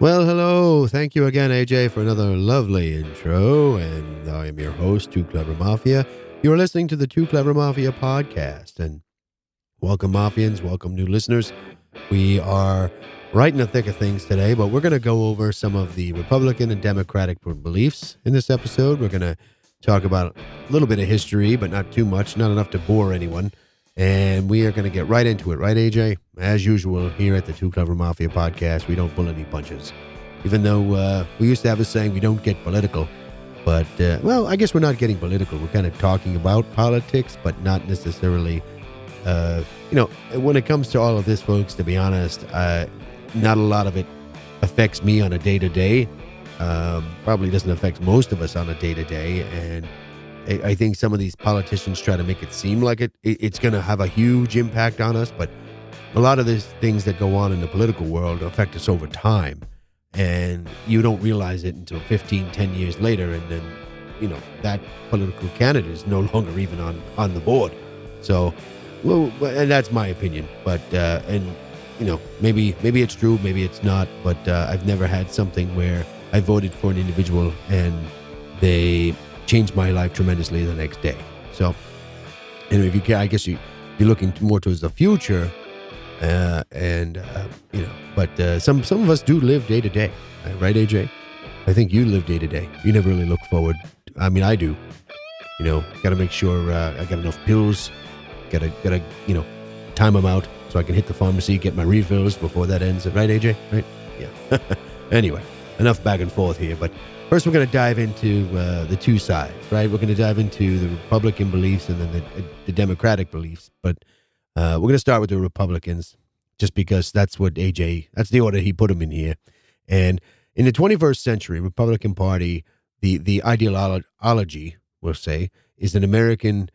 Well, hello. Thank you again, AJ, for another lovely intro. And I am your host, Too Clever Mafia. You are listening to the Too Clever Mafia podcast. And welcome, Mafians. Welcome, new listeners. We are right in the thick of things today, but we're going to go over some of the Republican and Democratic beliefs in this episode. We're going to talk about a little bit of history, but not too much, not enough to bore anyone. And we are going to get right into it, right, AJ? As usual, here at the Too Clever Mafia podcast, we don't pull any punches. Even though uh, we used to have a saying, we don't get political. But, uh, well, I guess we're not getting political. We're kind of talking about politics, but not necessarily, uh, you know, when it comes to all of this, folks, to be honest, uh, not a lot of it affects me on a day to day. Probably doesn't affect most of us on a day to day. And I, I think some of these politicians try to make it seem like it, it it's going to have a huge impact on us, but a lot of these things that go on in the political world affect us over time. And you don't realize it until 15, 10 years later. And then, you know, that political candidate is no longer even on, on the board. So, well, and that's my opinion. But, uh, and, you know, maybe, maybe it's true, maybe it's not. But uh, I've never had something where I voted for an individual and they changed my life tremendously the next day. So, anyway, if you can, I guess you, you're looking more towards the future, uh, and uh, you know, but uh, some some of us do live day to day, right, AJ? I think you live day to day. You never really look forward. I mean, I do. You know, got to make sure uh, I got enough pills. Got to got to you know time them out so I can hit the pharmacy, get my refills before that ends. Right, AJ? Right? Yeah. anyway, enough back and forth here, but First, we're going to dive into uh, the two sides, right? We're going to dive into the Republican beliefs and then the, the Democratic beliefs. But uh, we're going to start with the Republicans, just because that's what AJ, that's the order he put them in here. And in the 21st century, Republican Party, the the ideology, we'll say, is an American,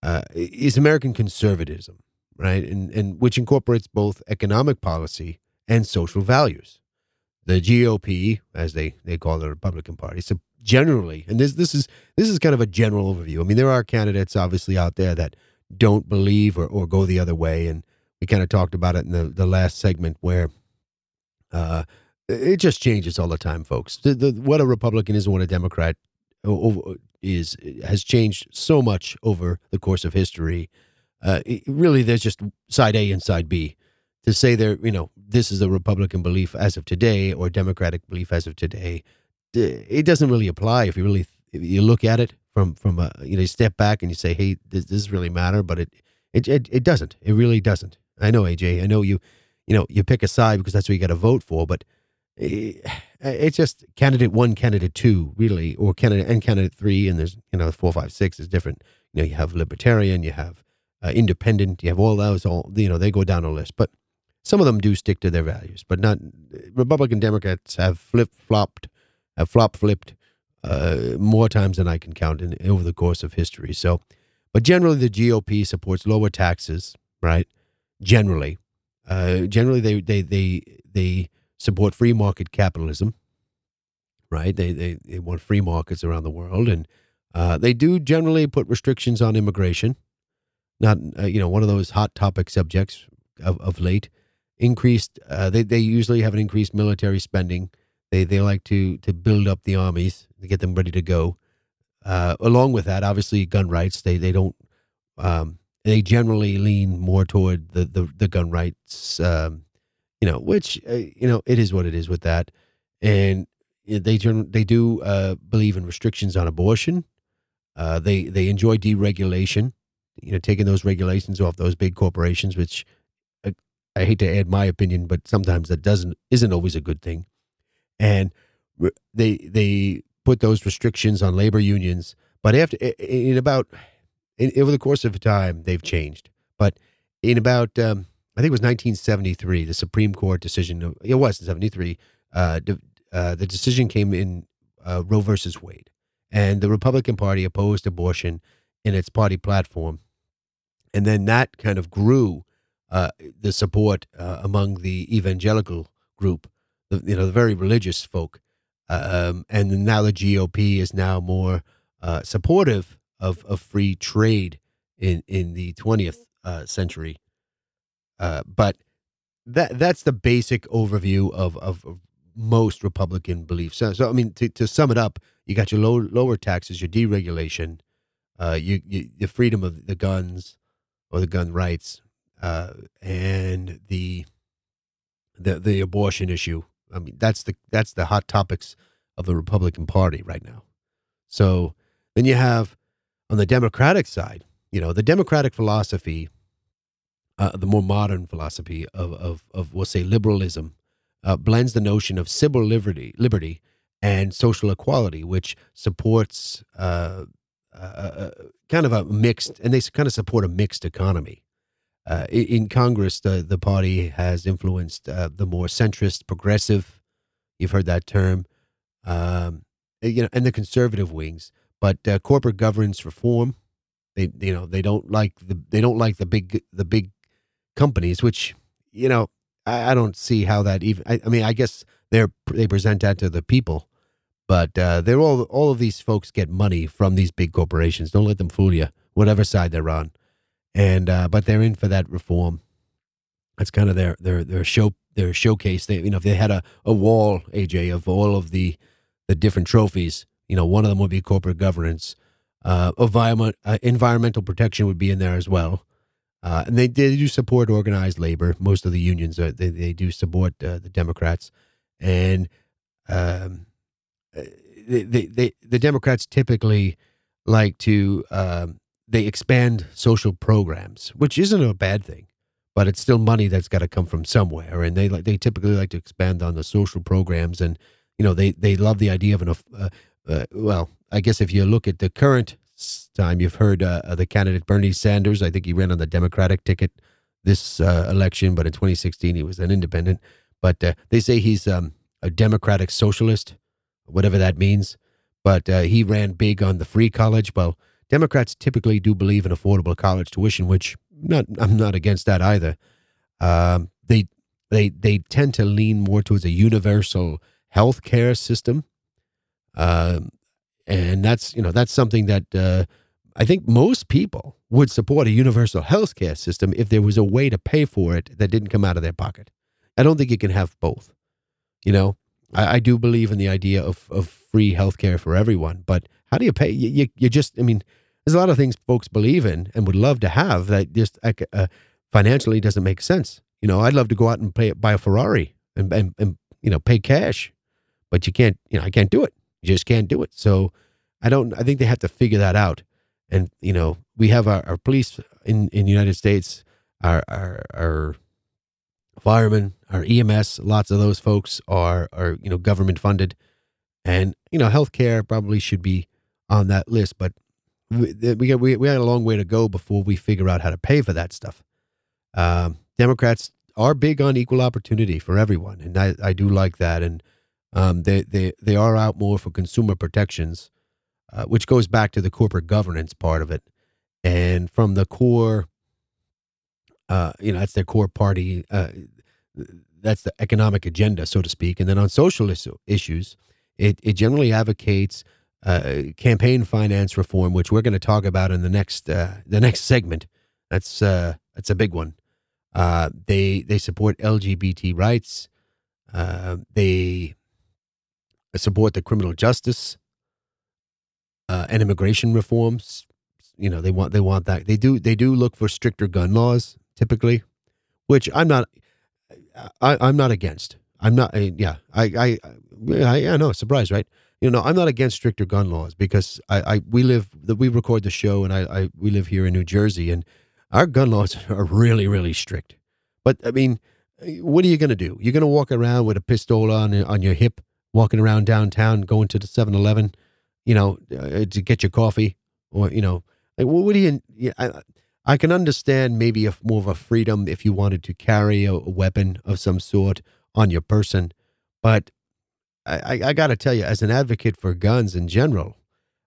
uh, is American conservatism, right? And and which incorporates both economic policy and social values the GOP, as they, they call the Republican Party. So generally, and this this is this is kind of a general overview. I mean, there are candidates obviously out there that don't believe or, or go the other way, and we kind of talked about it in the, the last segment where uh, it just changes all the time, folks. The, the, what a Republican is and what a Democrat is has changed so much over the course of history. Uh, it, really, there's just side A and side B to say there, you know, this is a Republican belief as of today or Democratic belief as of today, it doesn't really apply if you really if you look at it from from a you know you step back and you say, hey, does this really matter? But it it it, it doesn't. It really doesn't. I know AJ. I know you. You know, you pick a side because that's what you got to vote for, but it, it's just candidate one, candidate two, really, or candidate and candidate three, and there's you know four, five, six is different. You know, you have libertarian, you have uh, independent, you have all those. All you know, they go down a list, but some of them do stick to their values, but not Republican Democrats have flip flopped, have flop flipped uh, more times than I can count in, over the course of history. So, but generally, the GOP supports lower taxes, right? Generally, uh, generally they they they they support free market capitalism, right? They they they want free markets around the world, and uh, they do generally put restrictions on immigration. Not uh, you know one of those hot topic subjects of, of late increased. Uh, they they usually have an increased military spending. They they like to to build up the armies to get them ready to go. Uh, along with that, obviously, gun rights. They they don't. Um, they generally lean more toward the the, the gun rights. Um, you know, which uh, you know it is what it is with that, and they they do uh, believe in restrictions on abortion. Uh, they they enjoy deregulation. You know, taking those regulations off those big corporations, which I hate to add my opinion, but sometimes that doesn't isn't always a good thing. And they they put those restrictions on labor unions, but after in about in, over the course of time they've changed. But in about um, I think it was 1973, the Supreme Court decision. It was in 73. Uh, uh, the decision came in uh, Roe versus Wade, and the Republican Party opposed abortion in its party platform, and then that kind of grew uh, the support uh, among the evangelical group, the, you know, the very religious folk. Um, and now the GOP is now more uh, supportive of, of free trade in, in the 20th uh, century. Uh, but that that's the basic overview of, of, of most Republican beliefs. So, so I mean, to, to sum it up, you got your low, lower taxes, your deregulation, uh, you, you the freedom of the guns or the gun rights, uh, and the the the abortion issue. I mean, that's the that's the hot topics of the Republican Party right now. So then you have on the Democratic side, you know, the Democratic philosophy, uh, the more modern philosophy of of of we'll say liberalism, uh, blends the notion of civil liberty, liberty, and social equality, which supports uh, uh, uh kind of a mixed, and they kind of support a mixed economy. Uh, in Congress, the the party has influenced uh, the more centrist, progressive. You've heard that term, um, you know, and the conservative wings. But uh, corporate governance reform, they you know they don't like the they don't like the big the big companies, which you know I, I don't see how that even. I, I, mean, I guess they're they present that to the people, but uh, they're all all of these folks get money from these big corporations. Don't let them fool you, whatever side they're on and uh, but they're in for that reform. That's kind of their their their show their showcase. They you know if they had a, a wall AJ of all of the the different trophies, you know one of them would be corporate governance. Uh, environment uh, environmental protection would be in there as well. Uh, and they, they do support organized labor. Most of the unions are, they they do support uh, the Democrats, and um, uh, they, they, they the Democrats typically like to um, they expand social programs, which isn't a bad thing, but it's still money that's got to come from somewhere. And they like they typically like to expand on the social programs, and you know they they love the idea of an uh, uh, well, I guess if you look at the current time, you've heard uh, the candidate Bernie Sanders. I think he ran on the Democratic ticket this uh, election, but in 2016 he was an independent. But uh, they say he's um, a democratic socialist, whatever that means. But uh, he ran big on the free college. Well Democrats typically do believe in affordable college tuition, which not I'm not against that either. Um, they they they tend to lean more towards a universal health care system, um, and that's you know that's something that uh, I think most people would support a universal health care system if there was a way to pay for it that didn't come out of their pocket. I don't think you can have both. You know, I, I do believe in the idea of of free health care for everyone, but how do you pay? You, you, you just, I mean, there's a lot of things folks believe in and would love to have that just uh, financially doesn't make sense. You know, I'd love to go out and pay, buy a Ferrari and, and, and, you know, pay cash, but you can't, you know, I can't do it. You just can't do it. So I don't, I think they have to figure that out. And, you know, we have our, our police in, in the United States, our, our, our firemen, our EMS, lots of those folks are, are, you know, government funded and, you know, healthcare probably should be on that list, but we we we, we had a long way to go before we figure out how to pay for that stuff. Um, Democrats are big on equal opportunity for everyone, and I, I do like that. And um, they they they are out more for consumer protections, uh, which goes back to the corporate governance part of it, and from the core. Uh, you know, that's their core party. Uh, that's the economic agenda, so to speak. And then on social issues, it, it generally advocates uh, campaign finance reform, which we're going to talk about in the next uh, the next segment. That's uh, that's a big one. Uh, they they support LGBT rights. Uh, they support the criminal justice uh, and immigration reforms. You know they want they want that. They do they do look for stricter gun laws typically, which I'm not. I, I'm not against. I'm not. Yeah, I I I, I know. Surprise, right? You know, I'm not against stricter gun laws because I, I we live that we record the show and I, I we live here in New Jersey and our gun laws are really really strict. But I mean, what are you going to do? You're going to walk around with a pistol on on your hip, walking around downtown, going to the 7-Eleven, you know, uh, to get your coffee, or you know, like what do you? I, I can understand maybe a, more of a freedom if you wanted to carry a, a weapon of some sort on your person, but I, I got to tell you, as an advocate for guns in general,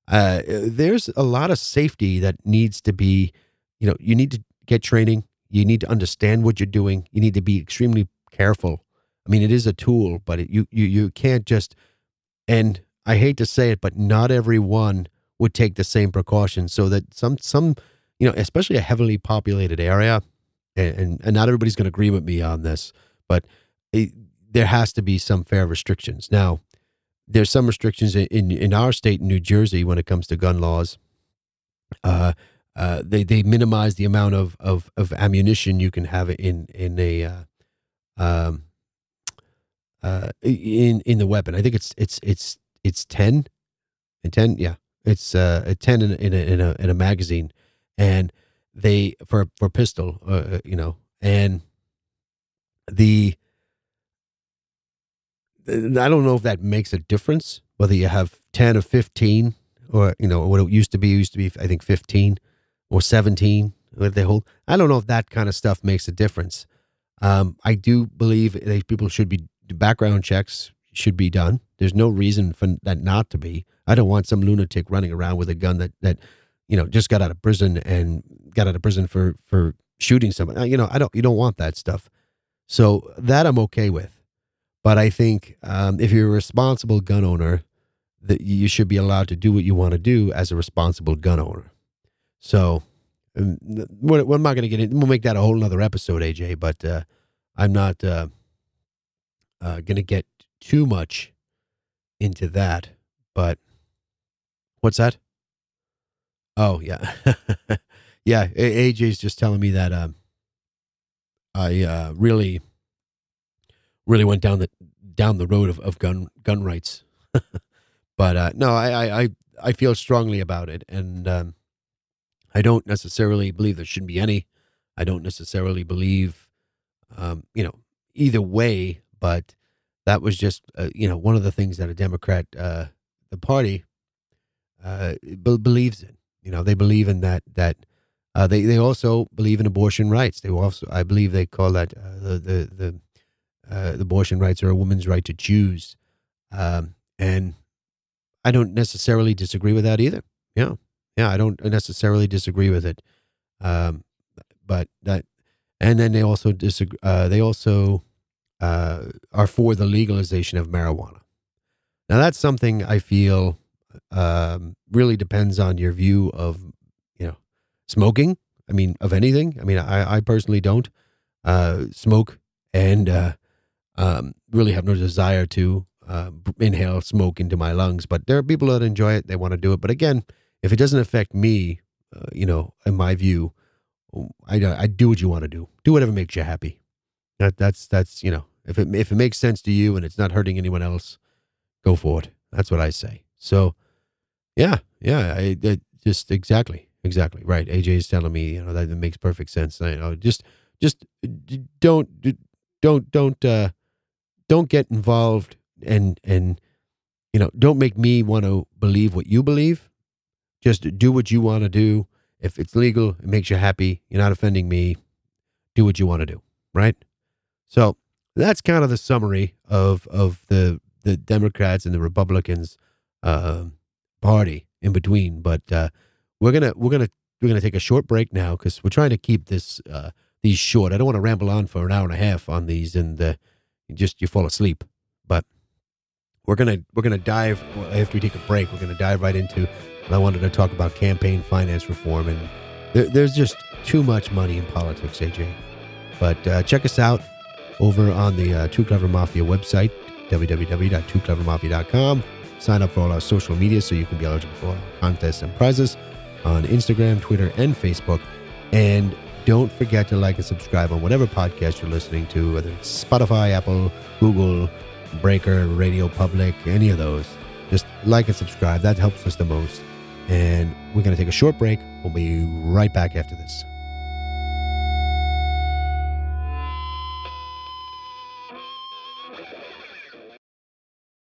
uh, there's a lot of safety that needs to be, you know, you need to get training. You need to understand what you're doing. You need to be extremely careful. I mean, it is a tool, but it, you, you, you can't just, and I hate to say it, but not everyone would take the same precautions so that some, some, you know, especially a heavily populated area, and, and, and not everybody's going to agree with me on this, but it, there has to be some fair restrictions. Now, there's some restrictions in, in, our state, New Jersey, when it comes to gun laws. Uh, uh, they they minimize the amount of, of, of ammunition you can have in in a uh, um, uh, in in the weapon. I think it's it's it's it's ten, and ten, yeah, it's uh, a ten in, in a in a in a magazine, and they for for pistol, uh, uh you know, and the I don't know if that makes a difference whether you have ten or fifteen, or you know what it used to be. Used to be I think fifteen or seventeen. What they hold? I don't know if that kind of stuff makes a difference. Um, I do believe that people should be background checks should be done. There's no reason for that not to be. I don't want some lunatic running around with a gun that that you know just got out of prison and got out of prison for for shooting somebody. You know, I don't. You don't want that stuff. So that I'm okay with. But I think um, if you're a responsible gun owner, that you should be allowed to do what you want to do as a responsible gun owner. So um, we're, we're not going to get in. We'll make that a whole other episode, AJ. But uh, I'm not uh, uh, going to get too much into that. But what's that? Oh yeah, yeah. AJ's just telling me that um, I uh, really, really went down the down the road of, of gun gun rights. but uh, no, I, I I feel strongly about it, and um, I don't necessarily believe there shouldn't be any. I don't necessarily believe, um, you know, either way. But that was just, uh, you know, one of the things that a Democrat, uh, the party, uh, be- believes in. You know, they believe in that that uh, they they also believe in abortion rights. They also, I believe, they call that uh, the the the, uh, abortion rights are a woman's right to choose, um, and I don't necessarily disagree with that either. Yeah, yeah, I don't necessarily disagree with it, um, but that, and then they also disagree. Uh, they also uh, are for the legalization of marijuana. Now that's something I feel um, really depends on your view of you know, smoking. I mean, of anything. I mean, I, I personally don't uh, smoke and uh, um, really have no desire to uh, inhale smoke into my lungs. But there are people that enjoy it; they want to do it. But again, if it doesn't affect me, uh, you know, in my view, I, I do what you want to do. Do whatever makes you happy. That that's that's you know, if it if it makes sense to you and it's not hurting anyone else, go for it. That's what I say. So, yeah, yeah, I, I just exactly. Exactly right. AJ is telling me, you know, that, that makes perfect sense. I, you know, just, just don't, don't, don't, uh, don't get involved and and you know, don't make me want to believe what you believe. Just do what you want to do. If it's legal, it makes you happy. You're not offending me. Do what you want to do, right? So that's kind of the summary of of the the Democrats and the Republicans uh, party in between. But uh, we're gonna we're gonna we're gonna take a short break now because we're trying to keep this uh, these short. I don't want to ramble on for an hour and a half on these and uh, just you fall asleep. But we're gonna we're gonna dive after we take a break. We're gonna dive right into. I wanted to talk about campaign finance reform, and there, there's just too much money in politics, AJ. But uh, check us out over on the uh, Too Clever Mafia website, www.tooclevermafia.com. Sign up for all our social media so you can be eligible for contests and prizes on Instagram, Twitter, and Facebook. And don't forget to like and subscribe on whatever podcast you're listening to, whether it's Spotify, Apple, Google, Breaker, Radio Public, any of those. Just like and subscribe. That helps us the most. And we're going to take a short break. We'll be right back after this.